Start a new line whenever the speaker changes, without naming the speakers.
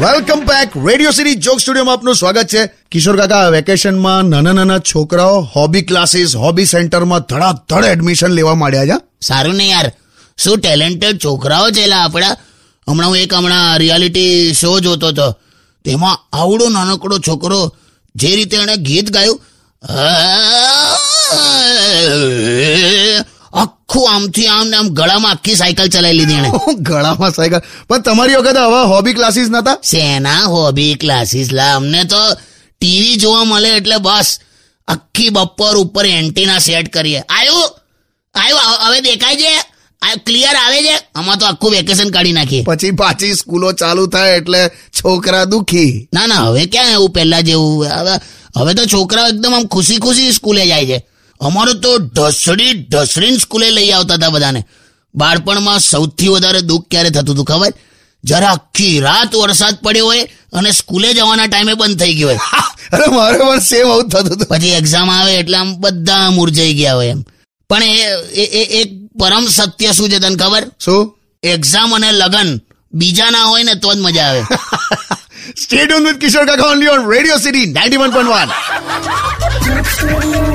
Welcome back radio city joke સ્ટુડિયોમાં આપનું સ્વાગત છે. કિશોર કાકા વેકેશનમાં નાના નાના છોકરાઓ હોબી ક્લાસીસ હોબી સેન્ટરમાં ધડાધડ એડમિશન લેવા માંડ્યા છે.
સારું ને યાર. શું ટેલેન્ટેડ છોકરાઓ છે આપણા હમણાં હું એક હમણાં રિયાલિટી શો જોતો હતો. તેમાં આવડો નાનકડો છોકરો જે રીતે એણે ગીત ગાયું આમથી આમ આમ ગળામાં આખી સાયકલ ચલાવી લીધી એને
ગળામાં સાયકલ પણ તમારી વખતે હવે હોબી ક્લાસીસ નતા?
શેના હોબી ક્લાસીસ લા અમને તો ટીવી જોવા મળે એટલે બસ આખી બપોર ઉપર એન્ટીના સેટ કરીએ. આવ્યું આવ્યું હવે દેખાય છે? ક્લિયર આવે છે? આમાં તો આખું વેકેશન કાઢી નાખીએ.
પછી પાછી સ્કૂલો ચાલુ થાય એટલે છોકરા દુખી.
ના ના હવે ક્યાં એવું પહેલા જેવું હવે હવે તો છોકરાઓ એકદમ આમ ખુશી ખુશી સ્કૂલે જાય છે. અમારે તો ઢસડી ઢસડીને સ્કૂલે લઈ આવતા હતા બધાને. બાળપણમાં સૌથી વધારે દુઃખ ક્યારે થતું હતું ખબર? જરા આખી રાત વરસાદ પડ્યો હોય અને સ્કૂલે જવાના ટાઈમે બંધ થઈ ગયો હોય.
અરે મારે પણ સેમ આવું થતું હતું.
પછી એક્ઝામ આવે એટલે આમ બધા મુરઝાઈ ગયા હોય એમ. પણ એ એ એક પરમ સત્ય શું છે તને ખબર?
શું?
એક્ઝામ અને લગન. બીજા ના હોય ને તો જ મજા આવે.
સ્ટેડિયમ વિથ કિશોર કાકા ઓનલી ઓન રેડિયો સિટી 91.1